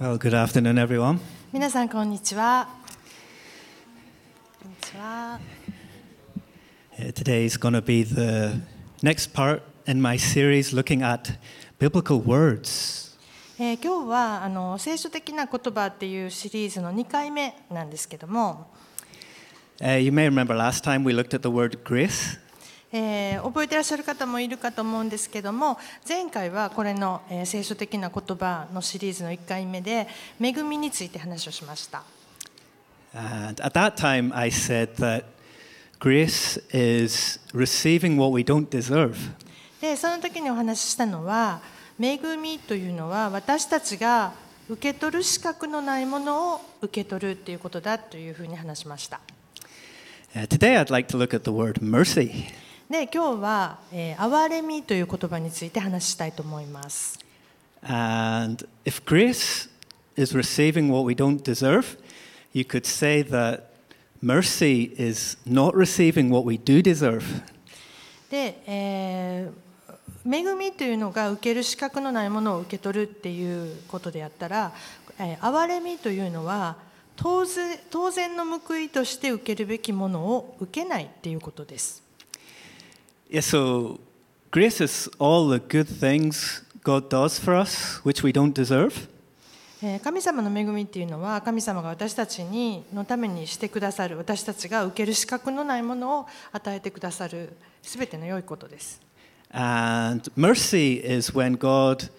Well, good afternoon, everyone. 皆さんこんにちは。こんにちは。 Uh, today is going to be the next part in my series looking at biblical words. えー今日はあの聖書的な言葉っていうシリーズの2回目なんですけども、 Uh, you may remember last time we looked at the word grace. えー覚えてらっしゃる方もいるかと思うんですけども、前回はこれの、えー聖書的な言葉のシリーズの1回目で恵みについて話をしました。And at that time, I said that grace is receiving what we don't deserve. でその時にお話ししたのは恵みというのは私たちが受け取る資格のないものを受け取るっていうことだというふうに話しました。Uh, today, I'd like to look at the word mercy. で今日は、えー憐れみという言葉について話したいと思います。And if grace is receiving what we don't deserve, you could say that mercy is not receiving what we do deserve. で、えー恵みというのが受ける資格のないものを受け取るっていうことであったら、えー憐れみというのは当然当然の報いとして受けるべきものを受けないっていうことです。Yeah, so grace is all the good things God does for us, which we don't deserve. えー神様の恵みっていうのは神様が私たちにのためにしてくださる私たちが受ける資格のないものを与えてくださるすべての良いことです。 And mercy is when God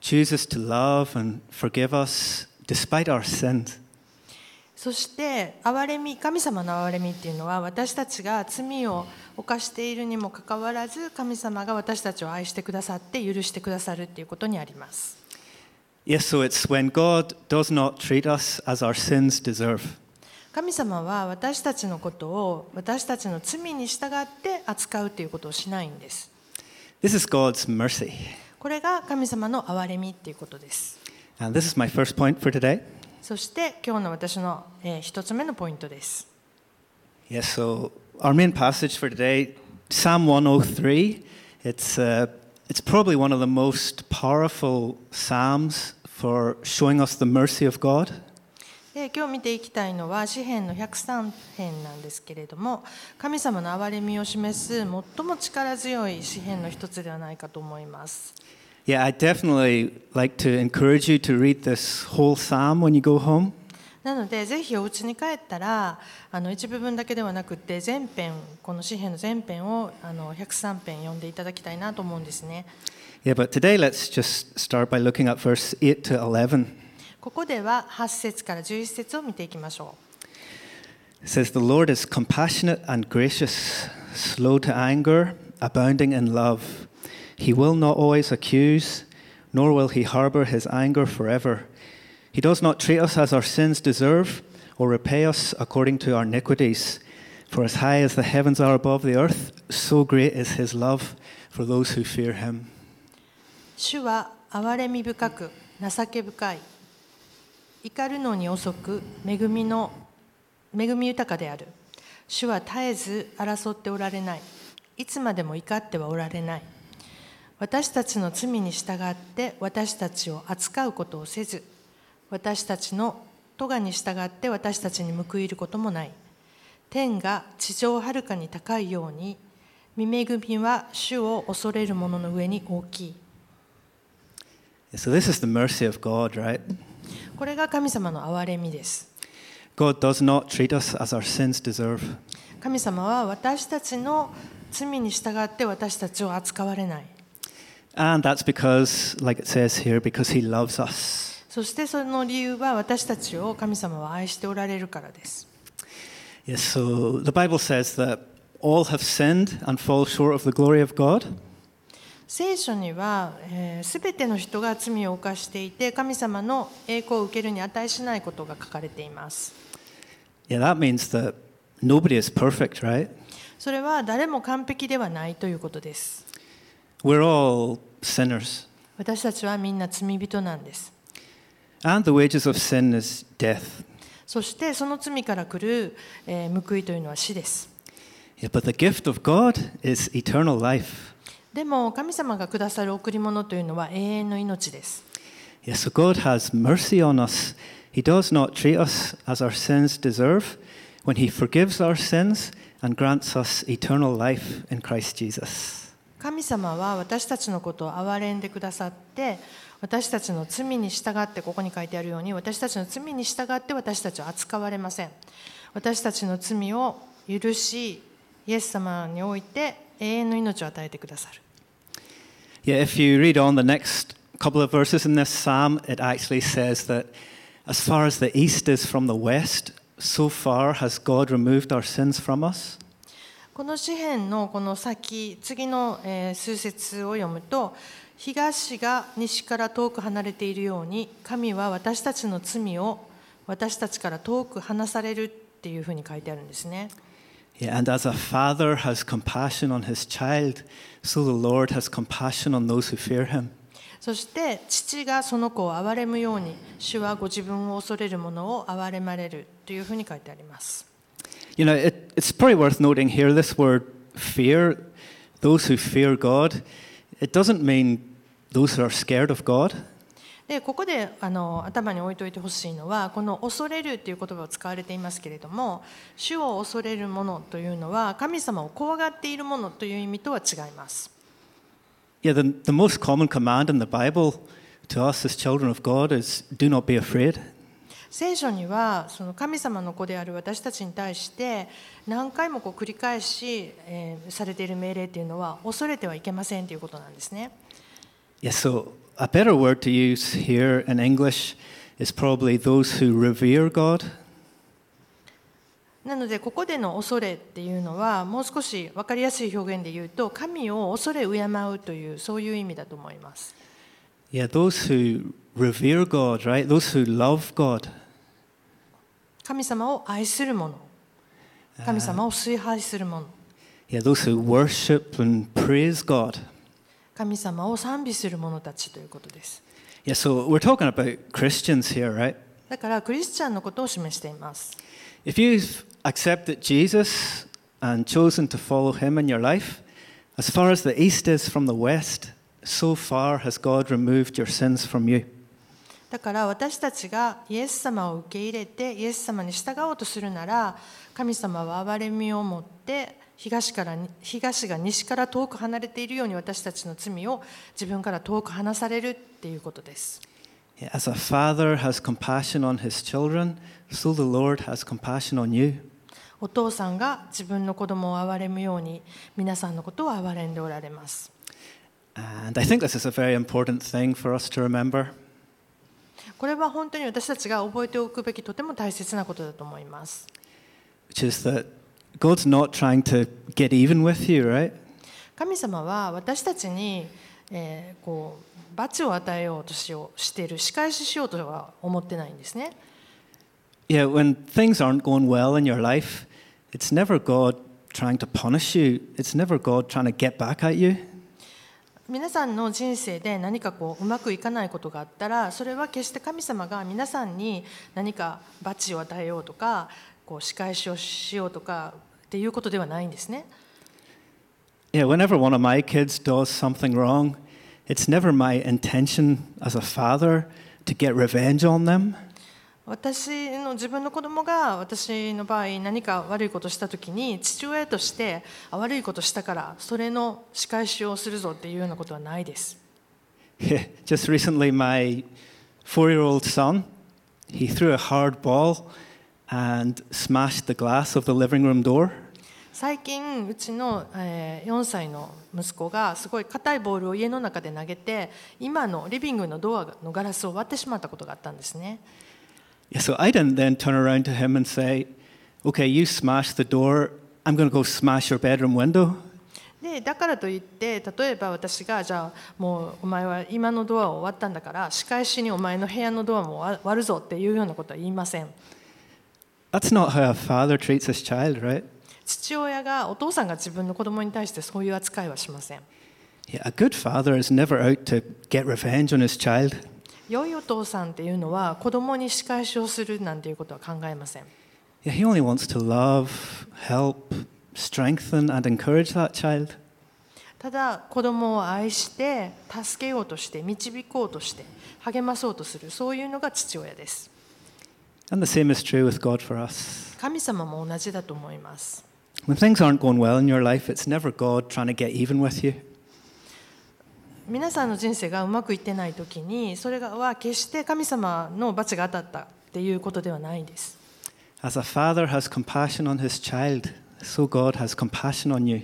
chooses to love and forgive us despite our sins. そして憐れみ神様の憐れみっていうのは私たちが罪を犯しているにもかかわらず神様が私たちを愛してくださって許してくださるっていうことにあります。Yes, so it's when God does not treat us as our sins deserve. 神様は私たちのことを私たちの罪に従って扱うっていうことをしないんです。This is God's mercy. これが神様の憐れみっていうことです。And this is my first point for today. そして今日の私の、えー一つ目のポイントです。Yes, so our main passage for today, Psalm 103. It's, uh, it's probably one of the most powerful psalms for showing us the mercy of God. で今日見ていきたいのは詩篇の103編なんですけれども神様の憐れみを示す最も力強い詩篇の一つではないかと思います。Yeah, I definitely like to encourage you to read this whole psalm when you go home. なのでぜひお家に帰ったらあの一部分だけではなくて全編この詩篇の全編をあの103編読んでいただきたいなと思うんですね。 Yeah, but today let's just start by looking at verse 8 to 11. ここでは8節から11節を見ていきましょ It says, The Lord is compassionate and gracious, slow to anger, abounding in love. He will not always accuse, nor will he harbor his anger forever. He does not treat us as our sins deserve, or repay us according to our iniquities. For as high as the heavens are above the earth, so great is his love for those who fear him. う。主は憐れみ深く情け深い怒るのに遅く恵みの恵み豊かである主は絶えず争っておられないいつまでも怒ってはおられない 私たちの罪に従って私たちを扱うことをせず私たちの咎に従って私たちに報いることもない天が地上はるかに高いように見恵みは主を恐れる者の上に大きい So, this is the mercy of God, right? これが神様の憐れみです。God does not treat us as our sins deserve. 神様は私たちの罪に従って私たちを扱われない。And that's because, like it says here, because He loves us. そしてその理由は私たちを神様は愛しておられるからです。Yes, so the Bible says that all have sinned and fall short of the glory of God. 聖書にはすべ、全ての人が罪を犯していて神様の栄光を受けるに値しないことが書かれています。Yeah, that means that nobody is perfect, right? それは誰も完璧ではないということです。We're all sinners. 私たちはみんな罪人なんです。 And the wages of sin is death. そしてその罪から来る、えー報いというのは死です。 Yeah, but the gift of God is eternal life. でも神様がくださる贈り物というのは永遠の命です。 Yeah, so God has mercy on us. He does not treat us as our sins deserve when He forgives our sins and grants us eternal life in Christ Jesus. 神様は私たちのことを憐れんでくださって私たちの罪に従ってここに書いてあるように私たちの罪に従って私たちは扱われません私たちの罪を許しイエス様において永遠の命を与えてくださる Yeah, if you read on the next couple of verses in this psalm, it actually says that as far as the east is from the west, so far has God removed our sins from us. この詩篇のこの先次のえー数節を読むと東が西から遠く離れているように神は私たちの罪を私たちから遠く離されるっていうふうに書いてあるんですね。Yeah, and as a father has compassion on his child, so the Lord has compassion on those who fear him. そして父がその子を憐れむように主はご自分を恐れる者を憐れまれるというふうに書いてあります。You know, it, it's probably worth noting here this word fear, those who fear God, it doesn't mean those who are scared of God. でここであの頭に置いておいてほしいのはこの「恐れる」という言葉を使われていますけれども主を恐れるものというのは神様を怖がっているものという意味とは違います。Yeah, the, the most common command in the Bible to us as children of God is do not be afraid. 聖書にはその神様の子である私たちに対して何回もこう繰り返し、えーされている命令というのは恐れてはいけませんということなんですね。Yeah, so a better word to use here in English is probably those who revere God. なのでここでの恐れっていうのはもう少し分かりやすい表現で言うと神を恐れ敬うというそういう意味だと思います。Yeah, those who revere God, right? Those who love God. 神様を愛する者神様を崇拝する者 Yeah, those who worship and praise God. 神様を賛美する者たちということです Yeah, so we're talking about Christians here, right? だからクリスチャンのことを示しています If you've accepted Jesus and chosen to follow him in your life, as far as the east is from the west, so far has God removed your sins from you. だから私たちがイエス様を受け入れてイエス様に従おうとするなら神様は憐れみを持って東から東が西から遠く離れているように私たちの罪を自分から遠く離されるっていうことです As a father has compassion on his children, so the Lord has compassion on you. お父さんが自分の子供を憐れむように皆さんのことを憐れんでおられます And I think this is a very important thing for us to remember. これは本当に私たちが覚えておくべきとても大切なことだと思います。which is that God's not trying to get even with you, right? 神様は私たちに、えーこう罰を与えようとしようしている仕返ししようとは思ってないんですね。Yeah, when things aren't going well in your life, it's never God trying to punish you, it's never God trying to get back at you. 皆さんの人生で何かこううまくいかないことがあったらそれは決して神様が皆さんに何か罰を与えようとかこう仕返しをしようとかっていうことではないんですね。Yeah, whenever one of my kids does something wrong, it's never my intention as a father to get revenge on them. 私の自分の子供が私の場合何か悪いことした時に父親としてあ悪いことしたからそれの仕返しをするぞっていうようなことはないです。Just recently, my four year old son, he threw a hard ball and smashed the glass of the living room door. 最近うちの、えー4歳の息子がすごい硬いボールを家の中で投げて今のリビングのドアのガラスを割ってしまったことがあったんですね。Yeah, so I didn't then turn around to him and say, Okay, you smashed the door, I'm going to go smash your bedroom window. でだからといって例えば私がじゃあもうお前は今のドアを割ったんだから仕返しにお前の部屋のドアも割割るぞっていうようなことは言いません That's not how a father treats his child, right? 父親がお父さんが自分の子供に対してそういう扱いはしません Yeah, a good father is never out to get revenge on his child. 良いお父さんっていうのは子供に仕返しをするなんていうことは考えません Yeah, he only wants to love, help, strengthen, and encourage that child. ただ子供を愛して助けようとして導こうとして励まそうとするそういうのが父親です And the same is true with God for us. 神様も同じだと思います When things aren't going well in your life, it's never God trying to get even with you. 皆さんの人生がうまくいってない時にそれがは決して神様の罰が当たったっていうことではないんです As a father has compassion on his child, so God has compassion on you.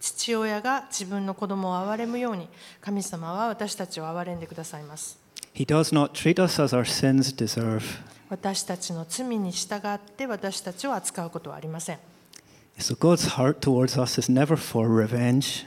父親が自分の子供を憐れむように神様は私たちを憐れんでくださいます He does not treat us as our sins deserve. 私たちの罪に従って私たちを扱うことはありません So God's heart towards us is never for revenge.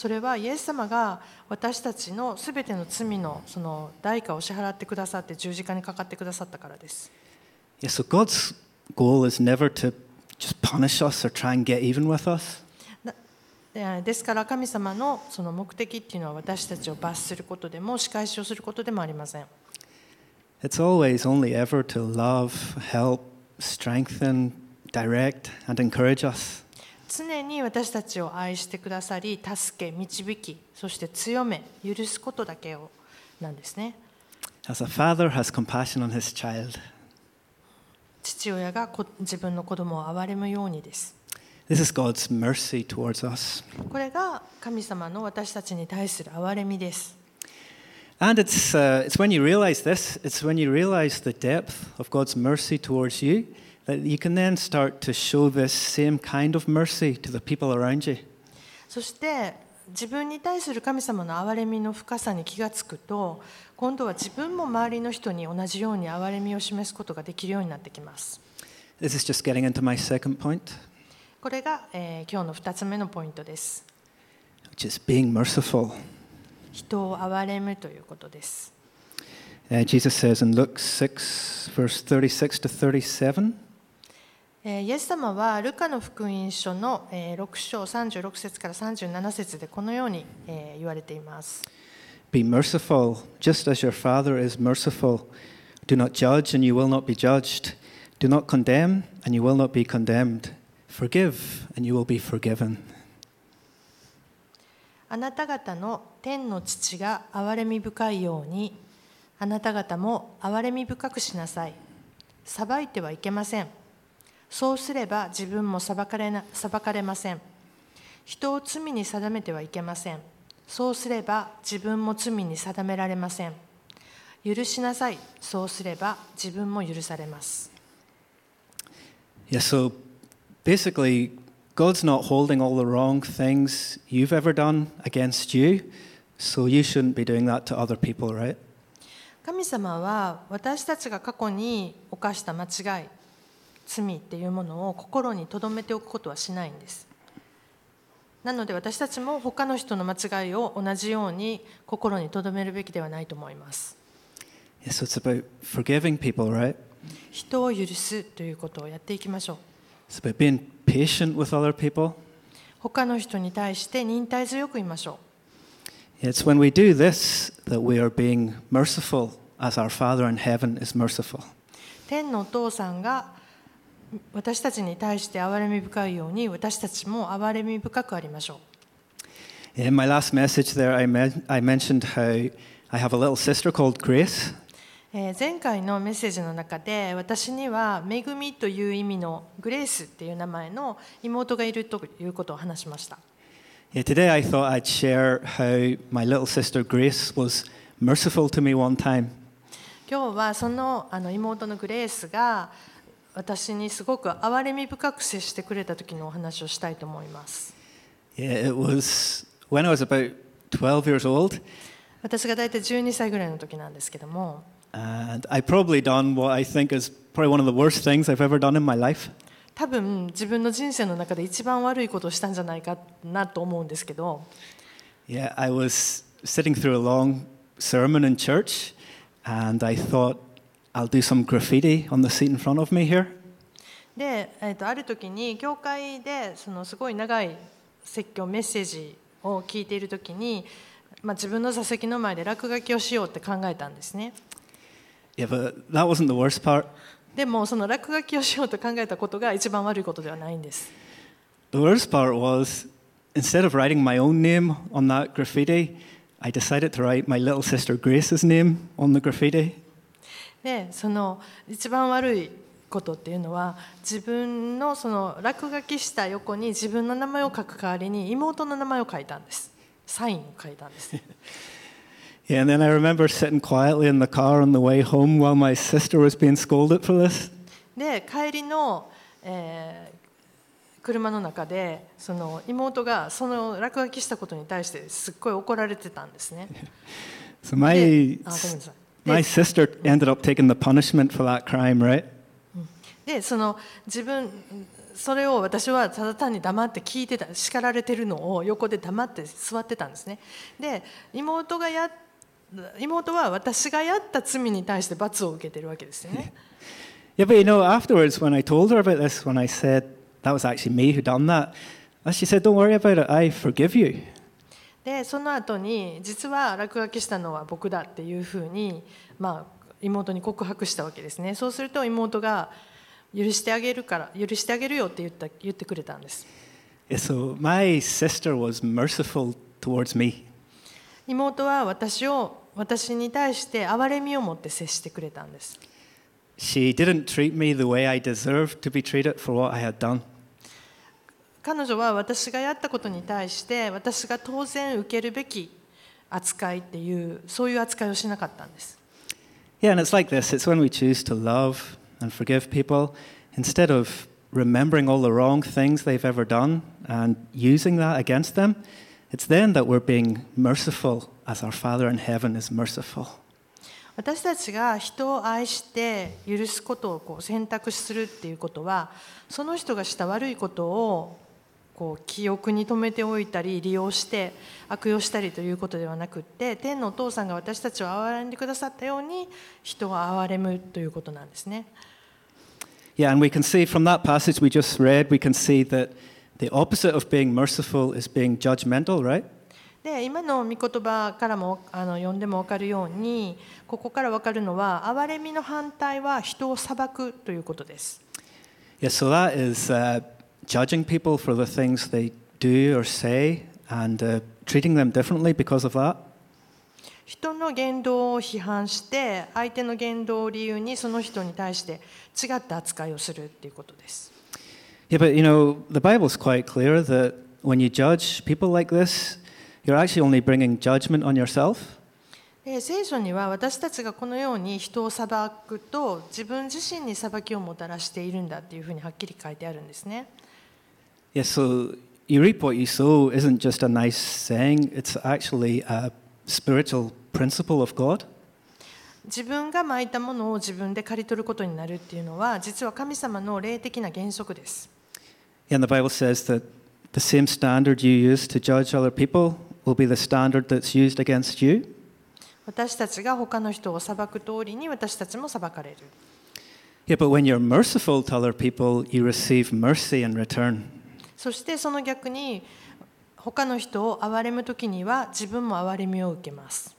それはイエス様が私たちの全ての罪のその代価を支払ってくださって十字架にかかってくださったからです Yeah, so God's goal is never to just punish us or try and get even with us. でですから神様のその目的っていうのは私たちを罰することでも仕返しをすることでもありません It's always only ever to love, help, strengthen, direct, and encourage us. 常に私たちを愛してくださり助け導きそして強め許すことだけをなんですね As a father has compassion on his child. 父親がこ自分の子供を憐れむようにです This is God's mercy towards us. これが神様の私たちに対する憐れみです And it's, uh, it's when you realize this, it's when you realize the depth of God's mercy towards you, that you can then start to show this same kind of mercy to the people around you. そして自分に対する神様の憐れみの深さに気がつくと今度は自分も周りの人に同じように憐れみを示すことができるようになってきます This is just getting into my second point, これが、えー今日の2つ目のポイントです which is being merciful. 人を憐れむということです Uh, Jesus says in Luke 6, verse 36 to 37, えーイエス様はルカの福音書のえー6章36節から37節でこのようにえー言われています Be merciful, just as your Father is merciful. Do not judge, and you will not be judged. Do not condemn, and you will not be condemned. Forgive, and you will be forgiven. あなた方の天の父が憐れみ深いようにあなた方も憐れみ深くしなさい裁いてはいけませんそうすれば自分も裁かれな裁かれません人を罪に定めてはいけませんそうすれば自分も罪に定められません許しなさいそうすれば自分も許されます Yeah, so basically, God's not holding all the wrong things you've ever done against you, so you shouldn't be doing that to other people, right? 神様は私たちが過去に犯した間違い罪っていうものを心に留めておくことはしないんですなので私たちも他の人の間違いを同じように心に留めるべきではないと思います Yeah, so it's about forgiving people, right? 人を許すということをやっていきましょう It's about being patient with other people. 他の人に対して忍耐強くいましょ It's when we do this that we are being merciful as our Father in heaven is merciful. う天のお父さんが私たちに対して憐れみ深いように私たちも憐れみ深くありましょう。前回のメッセージの中で私には恵みという意味のグレースっていう名前の妹がいるということを話しました。今日はその,あの妹のグレースが私にすごく憐れみ深く接してくれた時のお話をしたいと思います。私が大体12歳ぐらいの時なんですけども。多分自分の人生の中で一番悪いことをしたんじゃないかなと思うんですけど。Yeah, I was sitting through a long sermon in church and I thought I'll do some graffiti on the seat in front of me here. で、えー、とある時に教会でそのすごい長い説教メッセージを聞いている時に、まあ、自分の座席の前で落書きをしようって考えたんですね Yeah, but that wasn't the worst part. でもその落書きをしようと考えたことが一番悪いことではないんです The worst part was instead of writing my own name on that graffiti, I decided to write my little sister Grace's name on the graffiti. でその一番悪いことっていうのは自分のその落書きした横に自分の名前を書く代わりに妹の名前を書いたんですサインを書いたんです Yeah, and then I remember sitting quietly in the car on the way home while my sister was being scolded for this. で帰りの、えー車の中でその妹がその落書きしたことに対してすっごい怒られてたんですね。So my であごめんなさい my sister ended up taking the punishment for that crime, right? でその自分それを私はただ単に黙って聞いてた叱られてるのを横で黙って座ってたんですねで妹がや妹は私がやった罪に対して罰を受けてるわけですよね Yeah, but you know, afterwards when I told her about this, when I said that was actually me who done that, uh, she said, "Don't worry about it. I forgive you." でその後に実は落書きしたのは僕だっていうふうに、まあ、妹に告白したわけですねそうすると妹が許してあげるから許してあげるよって言った言ってくれたんです so my sister was merciful towards me. 妹は私を私に対して憐れみを持って接してくれたんです She didn't treat me the way I deserved to be treated for what I had done. 彼女は私がやったことに対して私が当然受けるべき扱いっていうそういう扱いをしなかったんです Yeah, and it's like this it's when we choose to love and forgive people, instead of remembering all the wrong things they've ever done and using that against them, it's then that we're being merciful as our Father in heaven is merciful. 私たちが人を愛して許すことをこう選択するっていうことはその人がした悪いことをこう記憶に留めておいたり利用して悪用したりということではなくって天のお父さんが私たちを憐れんでくださったように人を憐れむということなんですね。Yeah, and we can see from that passage we just read, we can see that the opposite of being merciful is being judgmental, right? で今の御言葉からもあの読んでも分かるようにここから分かるのは憐れみの反対は人を裁くということです。Yeah, so that is uh, judging people for the things they do or say and uh, treating them differently because of that. 人の言動を批判して相手の言動を理由にその人に対して違った扱いをするっていうことです。Yeah, but you know, the Bible's quite clear that when you judge people like this, you're actually only bringing judgment on yourself. で聖書には私たちがこのように人を裁くと自分自身に裁きをもたらしているんだっていうふうにはっきり書いてあるんですね。Yeah, so you reap what you sow isn't just a nice saying, it's actually a spiritual principle of God. 自分がまいたものを自分で刈り取ることになるっていうのは実は神様の霊的な原則です。Yeah, and the Bible says that the same standard you use to judge other people will be the standard that's used against you. 私たちが他の人を裁く通りに私たちも裁かれる。Yeah, but when you're merciful to other people, you receive mercy in return. そしてその逆に他の人を憐れむ時には自分も憐れみを受けます。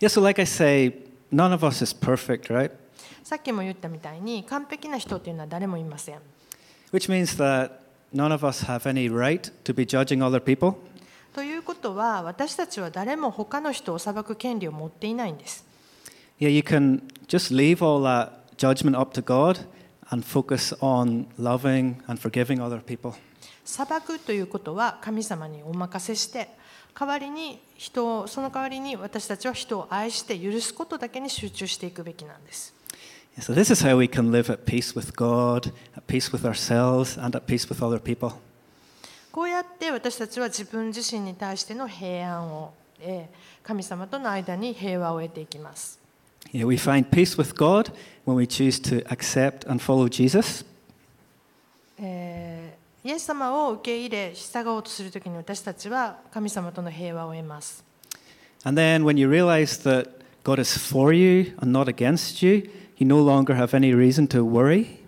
Yeah, so like I say, none of us is perfect, right? さっきも言ったみたいに完璧な人っていうのは誰もいません。Which means that none of us have any right to be judging other people. ということは私たちは誰も他の人を裁く権利を持っていないんです。Yeah, you can just leave all that judgment up to God and focus on loving and forgiving other people. 裁くということは神様にお任せして代わりに人をその代わりに私たちは人を愛して許すことだけに集中していくべきなんです。So this is how we can live at peace with God, at peace with ourselves, and at peace with other people. こうやって私たちは自分自身に対しての平安を得神様との間に平和を得ていきます。Yeah, we find peace with God when we choose to accept and follow Jesus. えーイエス様を受け入れ従おうとするときに私たちは神様との平和を得ます。And then when you realize that God is for you and not against you, you no longer have any reason to worry.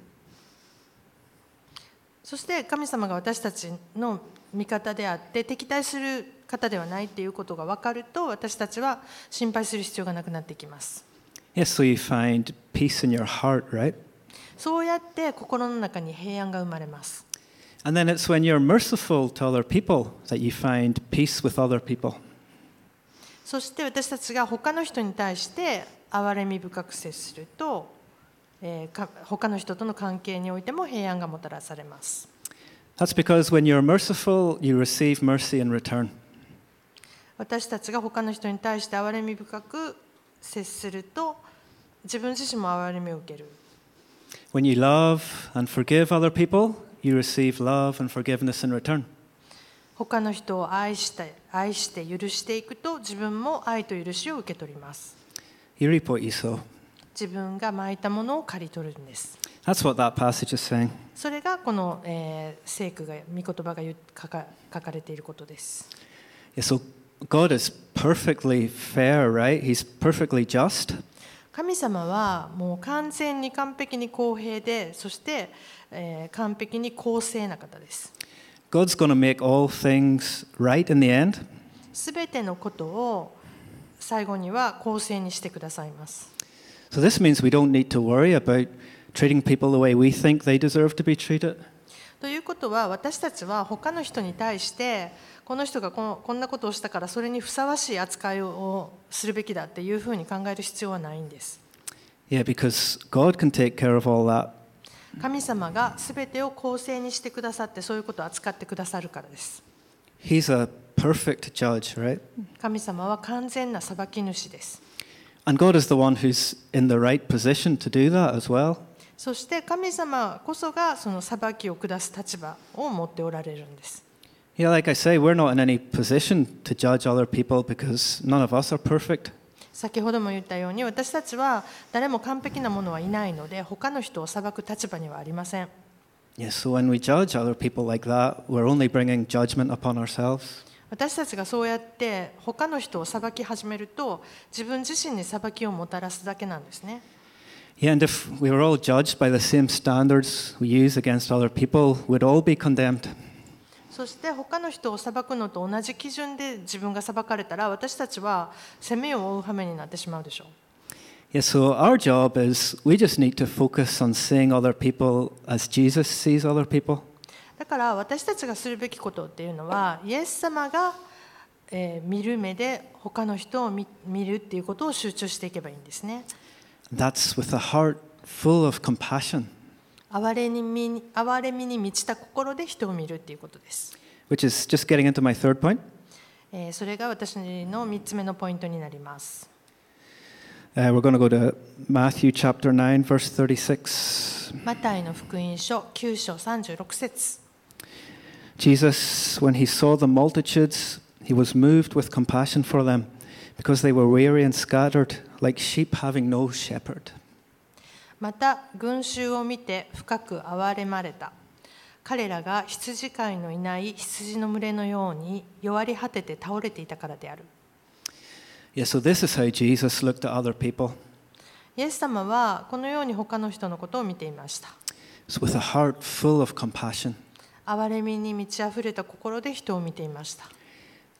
そして神様が私たちの味方であって敵対する方ではないっていうことが分かると私たちは心配する必要がなくなってきます Yes, so you find peace in your heart, right? そうやって心の中に平安が生まれます And then it's when you're merciful to other people that you find peace with other people. そして私たちが他の人に対して憐れみ深く接すると、えーか他の人との関係においても平安がもたらされます That's because when you're merciful, you receive mercy in return. 私たちが他の人に対して憐れみ深く接すると自分自身も憐れみを受ける When you love and forgive other people, you receive love and forgiveness in return. 他の人を愛して愛して許していくと自分も愛と許しを受け取ります.自分がまいたものを刈り取るんです That's what that passage is saying. それがこの、えー聖句が御言葉が書か書かれていることです Yeah, so God is perfectly fair, right? He's perfectly just. 神様はもう完全に完璧に公平でそして、えー完璧に公正な方です God's going to make all things right in the end. すべてのことを最後には公正にしてくださいます So this means we don't need to worry about treating people the way we think they deserve to be treated. ということは私たちは他の人に対してこの人がこのこんなことをしたからそれにふさわしい扱いをするべきだっていうふうに考える必要はないんです Yeah, because God can take care of all that. 神様が全てを公正にしてくださってそういうことを扱ってくださるからです He's a perfect judge, right? 神様は完全な裁き主です And God is the one who's in the right position to do that as well. そして神様こそがその裁きを下す立場を持っておられるんです Yeah, like I say, we're not in any position to judge other people because none of us are perfect. 先ほども言ったように私たちは誰も完璧なものはいないので他の人を裁く立場にはありません。私たちがそうやって他の人を裁き始めると自分自身に裁きをもたらすだけなんですね。Yeah, we people, そして他の人を裁くのと同じ基準で自分が裁かれたら私たちは責めを負う羽目になってしまうでしょう。Yeah, so our job is we just need to focus on seeing other people as Jesus sees other people. だから私たちがするべきことっていうのはイエス様が、えー見る目で他の人を見見るっていうことを集中していけばいいんですね。That's with a heart full of compassion, 憐れみに憐れみに満ちた心で人を見るっていうことです、 which is just getting into my third point. えーそれが私の3つ目のポイントになります Uh, we're going to go to Matthew chapter 9, verse 36. マタイの福音書9章36節 Jesus, when he saw the multitudes, he was moved with compassion for them because they were weary and scattered, like sheep having no shepherd. また群衆を見て深く憐れまれた彼らが羊飼いのいない羊の群れのように弱り果てて倒れていたからである Yeah, so this is how Jesus looked at other people. イエス様はこのように他の人のことを見ていました So with a heart full of compassion. 憐れみに満ち溢れた心で人を見ていました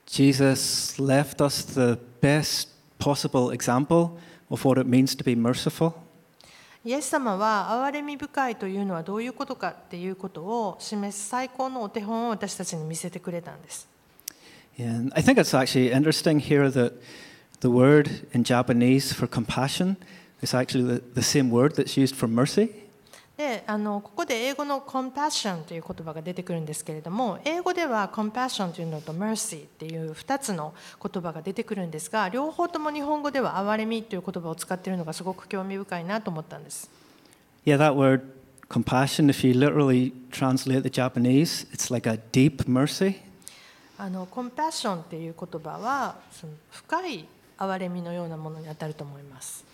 Jesus left us the best possible example of what it means to be merciful. イエス様は憐れみ深いというのはどういうことかっていうことを示す最高のお手本を私たちに見せてくれたんです and I think it's actually interesting here that the word in Japanese for compassion is actually the, the same word that's used for mercy. であのここで英語の「コンパッション」という言葉が出てくるんですけれども英語では「コンパッション」というのと「メッシー」という2つの言葉が出てくるんですが両方とも日本語では「憐れみ」という言葉を使っているのがすごく興味深いなと思ったんです。Yeah, that word compassion, if you literally translate the Japanese, it's like a deep mercy. あの、compassion っていう言葉は、その深い憐れみのようなものに当たると思います。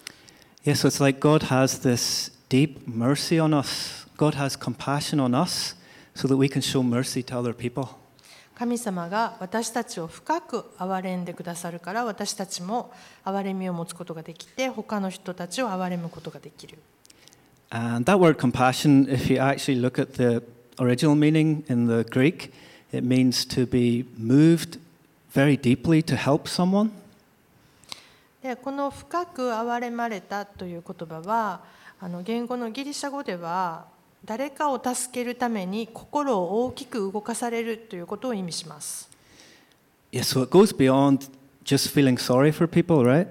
Yes,、yeah, so it's like God has this deep mercy on us. God has compassion on us so that we can show mercy to other people. 神様が私たちを深く憐れんでくださるから私たちも憐れみを持つことができて他の人たちを憐れむことができる And that word compassion, if you actually look at the original meaning in the Greek, it means to be moved very deeply to help someone. でこの深く憐れまれたという言葉はあの言語のギリシャ語では誰かを助けるために心を大きく動かされるということを意味します。Yeah, so it goes beyond just feeling sorry for people, right?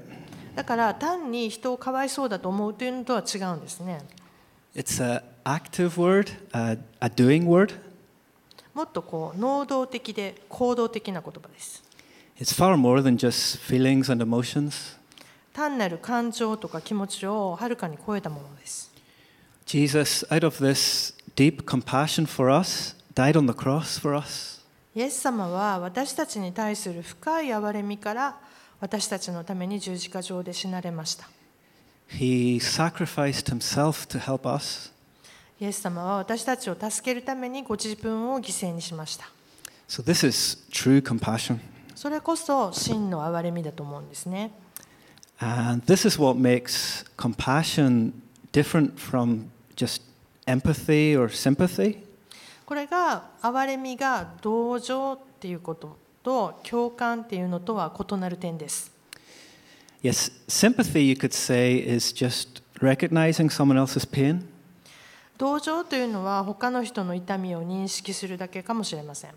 だから単に人をかわいそうだと思うというのとは違うんですね。It's an active word, a, a doing word. もっとこう能動的で行動的な言葉です。It's far more than just feelings and emotions. 単なる感情とか気持ちをはるかに超えたものです。Jesus, out of this deep compassion for us, died on the cross for us. イエス様は私たちに対する深い憐れみから私たちのために十字架上で死なれました。He sacrificed himself to help us. イエス様は私たちを助けるためにご自分を犠牲にしました。So, this is true compassion. それこそ真の憐れみだと思うんですね。And this is what makes compassion different from just empathy or sympathy. これが憐れみが同情っていうことと共感っていうのとは異なる点です。Yes, sympathy, you could say, is just recognizing someone else's pain. 同情というのは他の人の痛みを認識するだけかもしれません。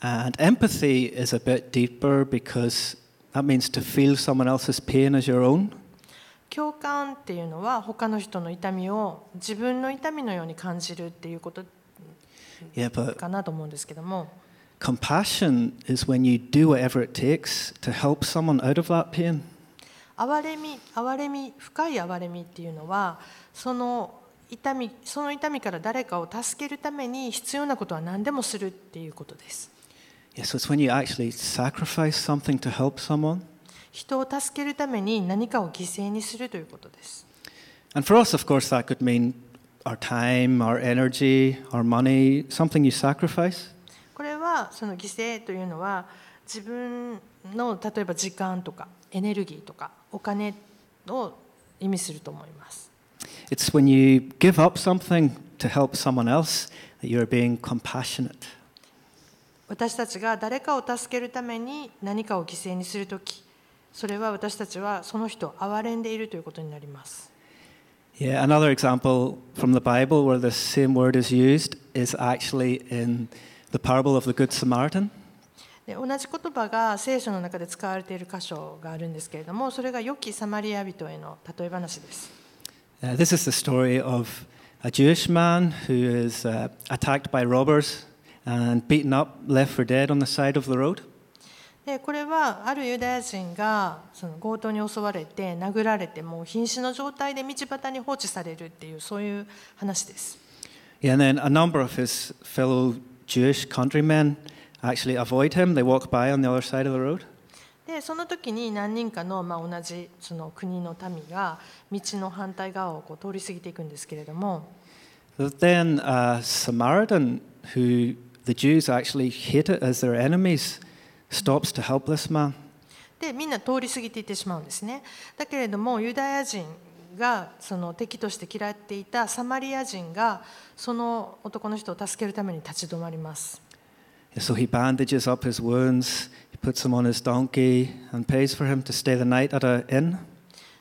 And empathy is a bit deeper because that means to feel someone else's pain as your own. 共感っていうのは他の人の痛みを自分の痛みのように感じるっていうことかなと思うんですけども compassion is when you do whatever it takes to help someone out of that pain. 憐れみ憐れみ深い憐れみっていうのはその痛みその痛みから誰かを助けるために必要なことは何でもするっていうことです Yeah, so it's when you actually sacrifice something to help someone. 人を助けるために何かを犠牲にするということです And for us, of course, that could mean our time, our energy, our money, something you sacrifice. これはその犠牲というのは自分の例えば時間とかエネルギーとかお金を意味すると思います It's when you give up something to help someone else that you're being compassionate. 私たちが誰かを助けるために何かを犠牲にするときそれは私たちはその人を憐れんでいるということになります Yeah, another example from the Bible where the same word is used is actually in the parable of the Good Samaritan. で同じ言葉が聖書の中で使われている箇所があるんですけれどもそれが良きサマリア人への例え話です Uh, this is the story of a Jewish man who is uh, attacked by robbers and beaten up, left for dead on the side of the road. でこれはあるユダヤ人がその強盗に襲われて殴られてもう瀕死の状態で道端に放置されるっていうそういう話です Yeah, and then a number of his fellow Jewish countrymen actually avoid him. They walk by on the other side of the road. でその時に何人かの、まあ、同じその国の民が道の反対側をこう通り過ぎていくんですけれども then a Samaritan, who the Jews actually hated as their enemies, stops to help this man. でみんな通り過ぎていってしまうんですねだけれどもユダヤ人がその敵として嫌っていたサマリア人がその男の人を助けるために立ち止まります So he bandages up his wounds, he puts him on his donkey, and pays for him to stay the night at an inn.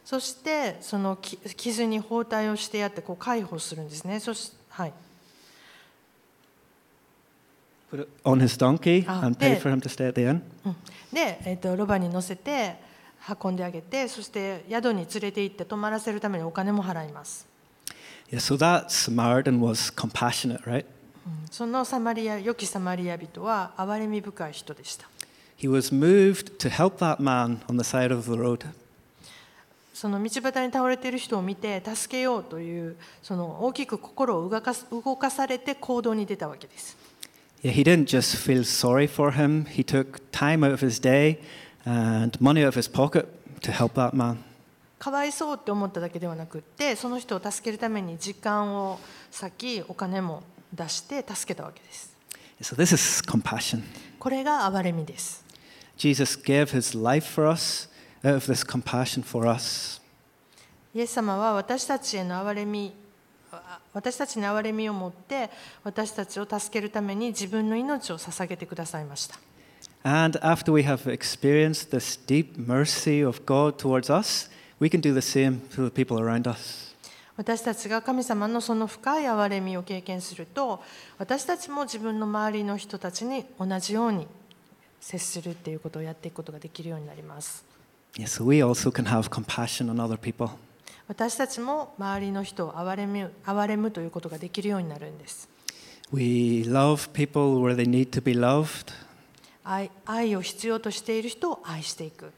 そしてそのき傷に包帯をしてやってこう介抱するんですねそし、はい、it on his donkey Ah, and pay there. for him to stay at the inn. うんで、えっとロバに乗せて運んであげてそして宿に連れて行って泊まらせるためにお金も払います、Yeah, so that Samaritan was compassionate, right? うんそのサマリア良きサマリア人は憐れみ深い人でした He was moved to help that man on the side of the road. その道端に倒れている人を見て助けようというその大きく心を動かす動かされて行動に出たわけです Yeah, he didn't just feel sorry for him, he took time out of his day and money out of his pocket to help that man. かわいそうって思っただけではなくってその人を助けるために時間を割きお金も出して助けたわけです Yeah, So, this is compassion. これが憐れみです Jesus gave his life for us out of this compassion for us. イエス様は私たちへの憐れみあ 私たちに憐れみを持って私たちを助けるために自分の命を捧げてくださいました And after we have experienced this deep mercy of God towards us, we can do the same to the people around us. 私たちが神様のその深い憐れみを経験すると私たちも自分の周りの人たちに同じように接するっていうことをやっていくことができるようになります Yes, we also can have compassion on other people. 私たちも周りの人を憐れむ憐れむということができるようになるんです We love people where they need to be loved. 愛愛を必要としている人を愛していく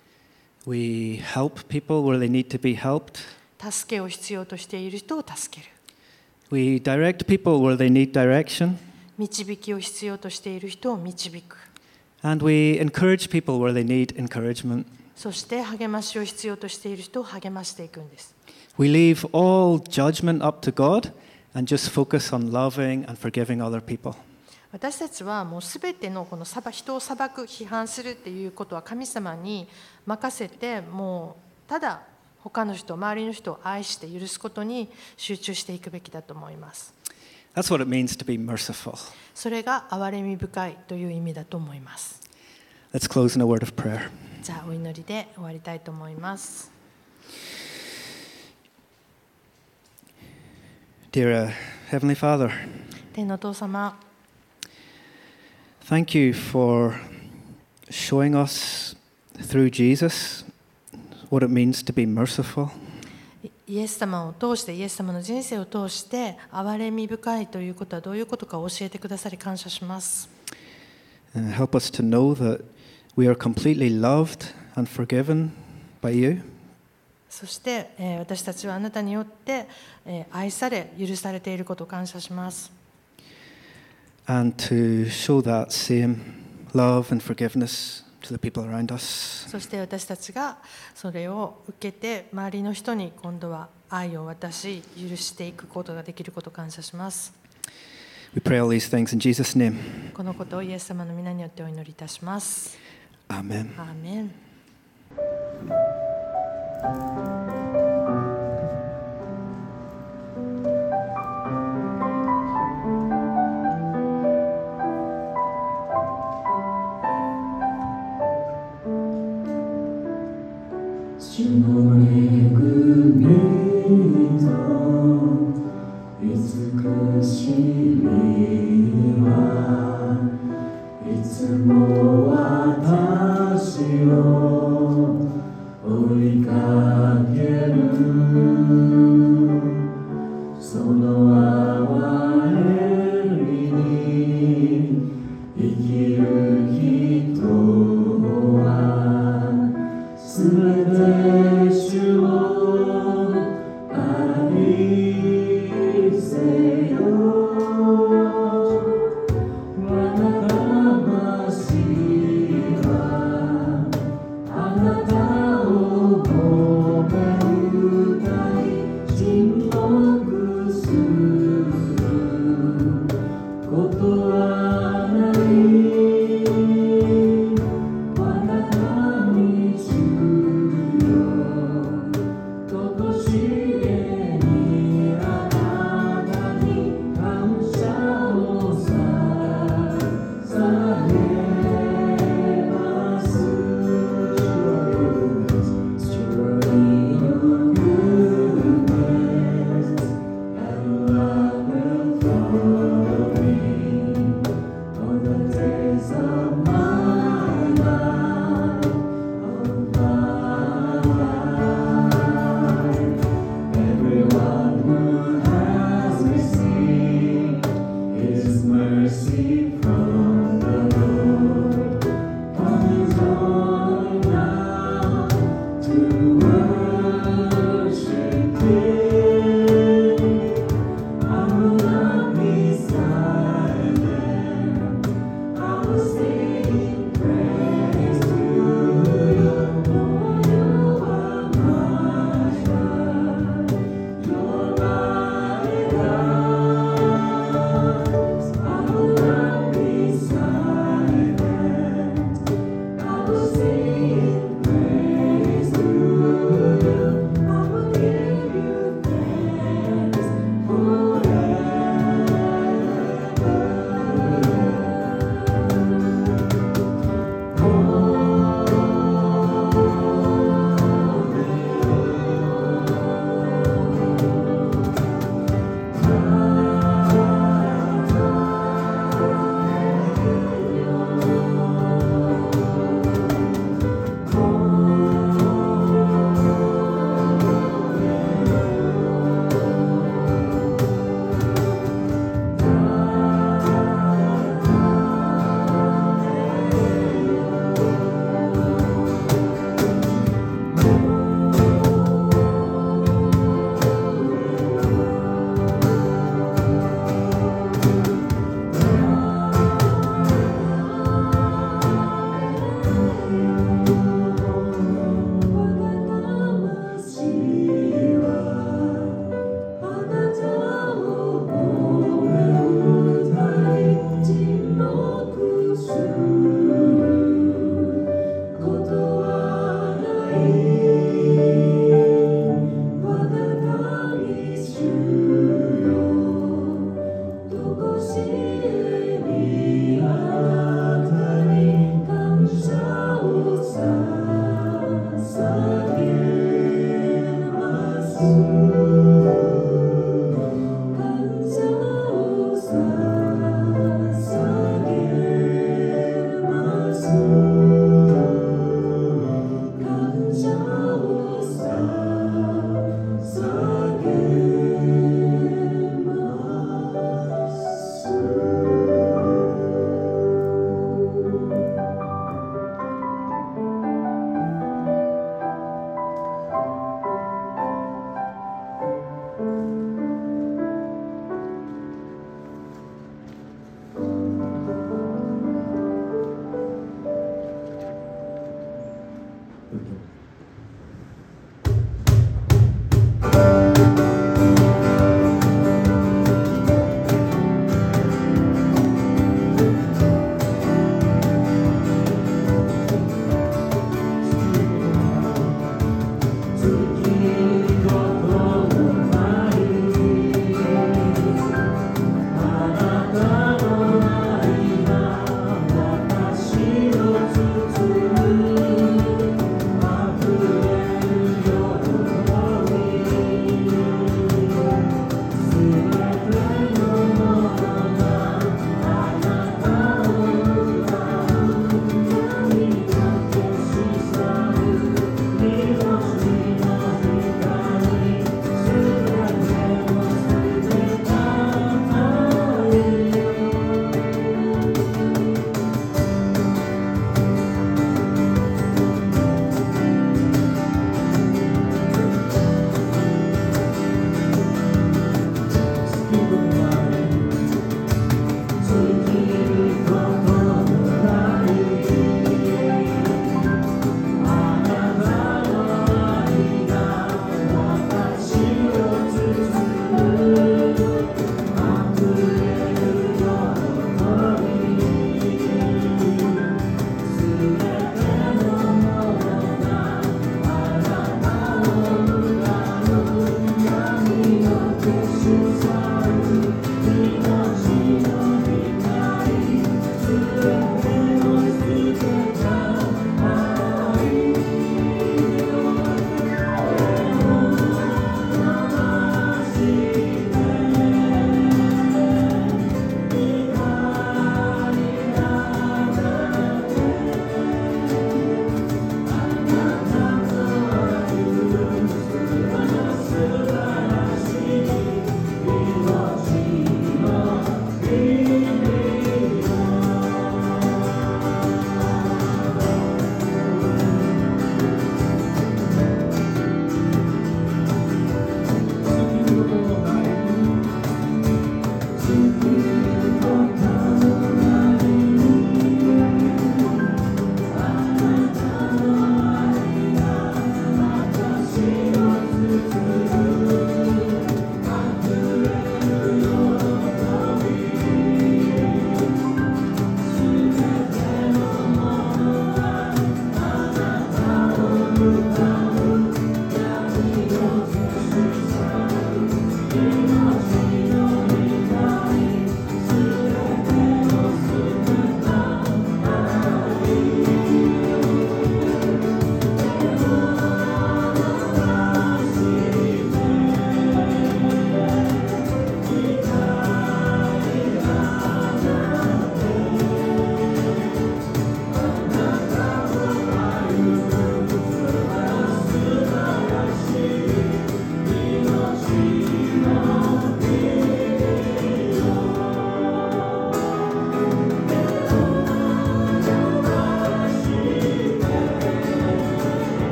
We help people where they need to be helped. 助けを必要としている人を助ける We direct people where they need direction. 導きを必要としている人を導く And we encourage people where they need encouragement. そして励ましを必要としている人を励ましていくんです We leave all judgment up to God and just focus on loving and forgiving other people. 私たちはもうすべてのこの裁人を裁く批判するっていうことは神様に任せてもうただ他の人周りの人を愛して許すことに集中していくべきだと思います That's what it means to be merciful. それが憐れみ深いという意味だと思います Let's close in a word of prayer. じゃあお祈りで終わりたいと思います Dear uh, Heavenly Father, 天のお父様 thank you for showing us through Jesus what it means to be merciful. イエス様を通してイエス様の人生を通して憐れみ深いということはどういうことか教えてくださり感謝します Uh, help us to know that we are completely loved and forgiven by you. そして、えー私たちはあなたによって、えー愛され許されていることを感謝します and to show that same love and forgiveness to the people around us. そして私たちがそれを受けて周りの人に今度は愛を渡し許していくことができることを感謝します We pray all these things in Jesus' name. このことをイエス様の皆によってお祈りいたします Amen. アーメン主